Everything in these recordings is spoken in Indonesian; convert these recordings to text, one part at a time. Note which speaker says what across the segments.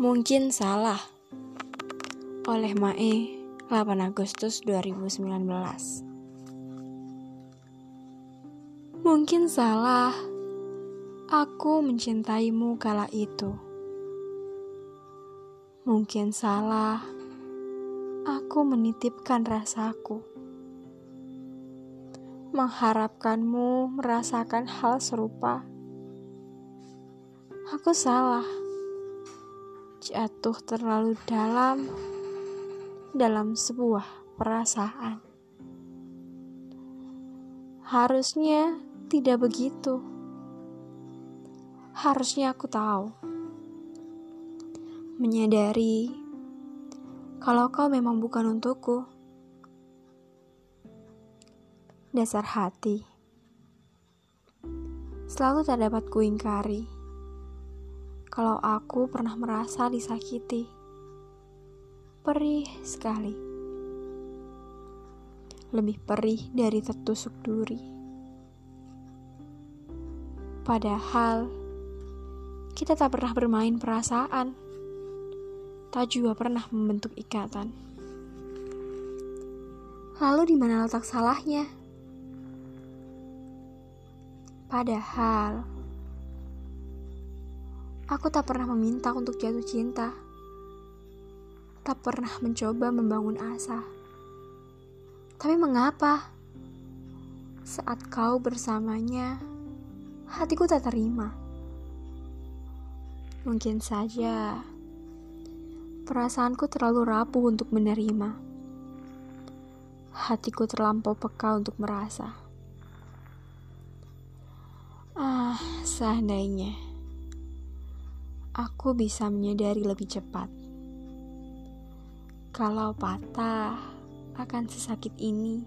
Speaker 1: Mungkin salah. Oleh Mae, 8 Agustus 2019. Mungkin salah. Aku mencintaimu kala itu. Mungkin salah. Aku menitipkan rasaku. Mengharapkanmu merasakan hal serupa. Aku salah jatuh terlalu dalam dalam sebuah perasaan. Harusnya tidak begitu. Harusnya aku tahu, menyadari kalau kau memang bukan untukku. Dasar hati selalu tak dapat kuingkari kalau aku pernah merasa disakiti. Perih sekali. Lebih perih dari tertusuk duri. Padahal kita tak pernah bermain perasaan. Tak juga pernah membentuk ikatan. Lalu di mana letak salahnya? Padahal Aku tak pernah meminta untuk jatuh cinta. Tak pernah mencoba membangun asa. Tapi mengapa? Saat kau bersamanya, hatiku tak terima. Mungkin saja perasaanku terlalu rapuh untuk menerima. Hatiku terlampau peka untuk merasa. Ah, seandainya aku bisa menyadari lebih cepat. Kalau patah akan sesakit ini,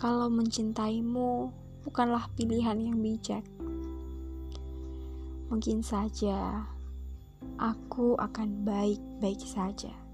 Speaker 1: kalau mencintaimu bukanlah pilihan yang bijak, mungkin saja aku akan baik-baik saja.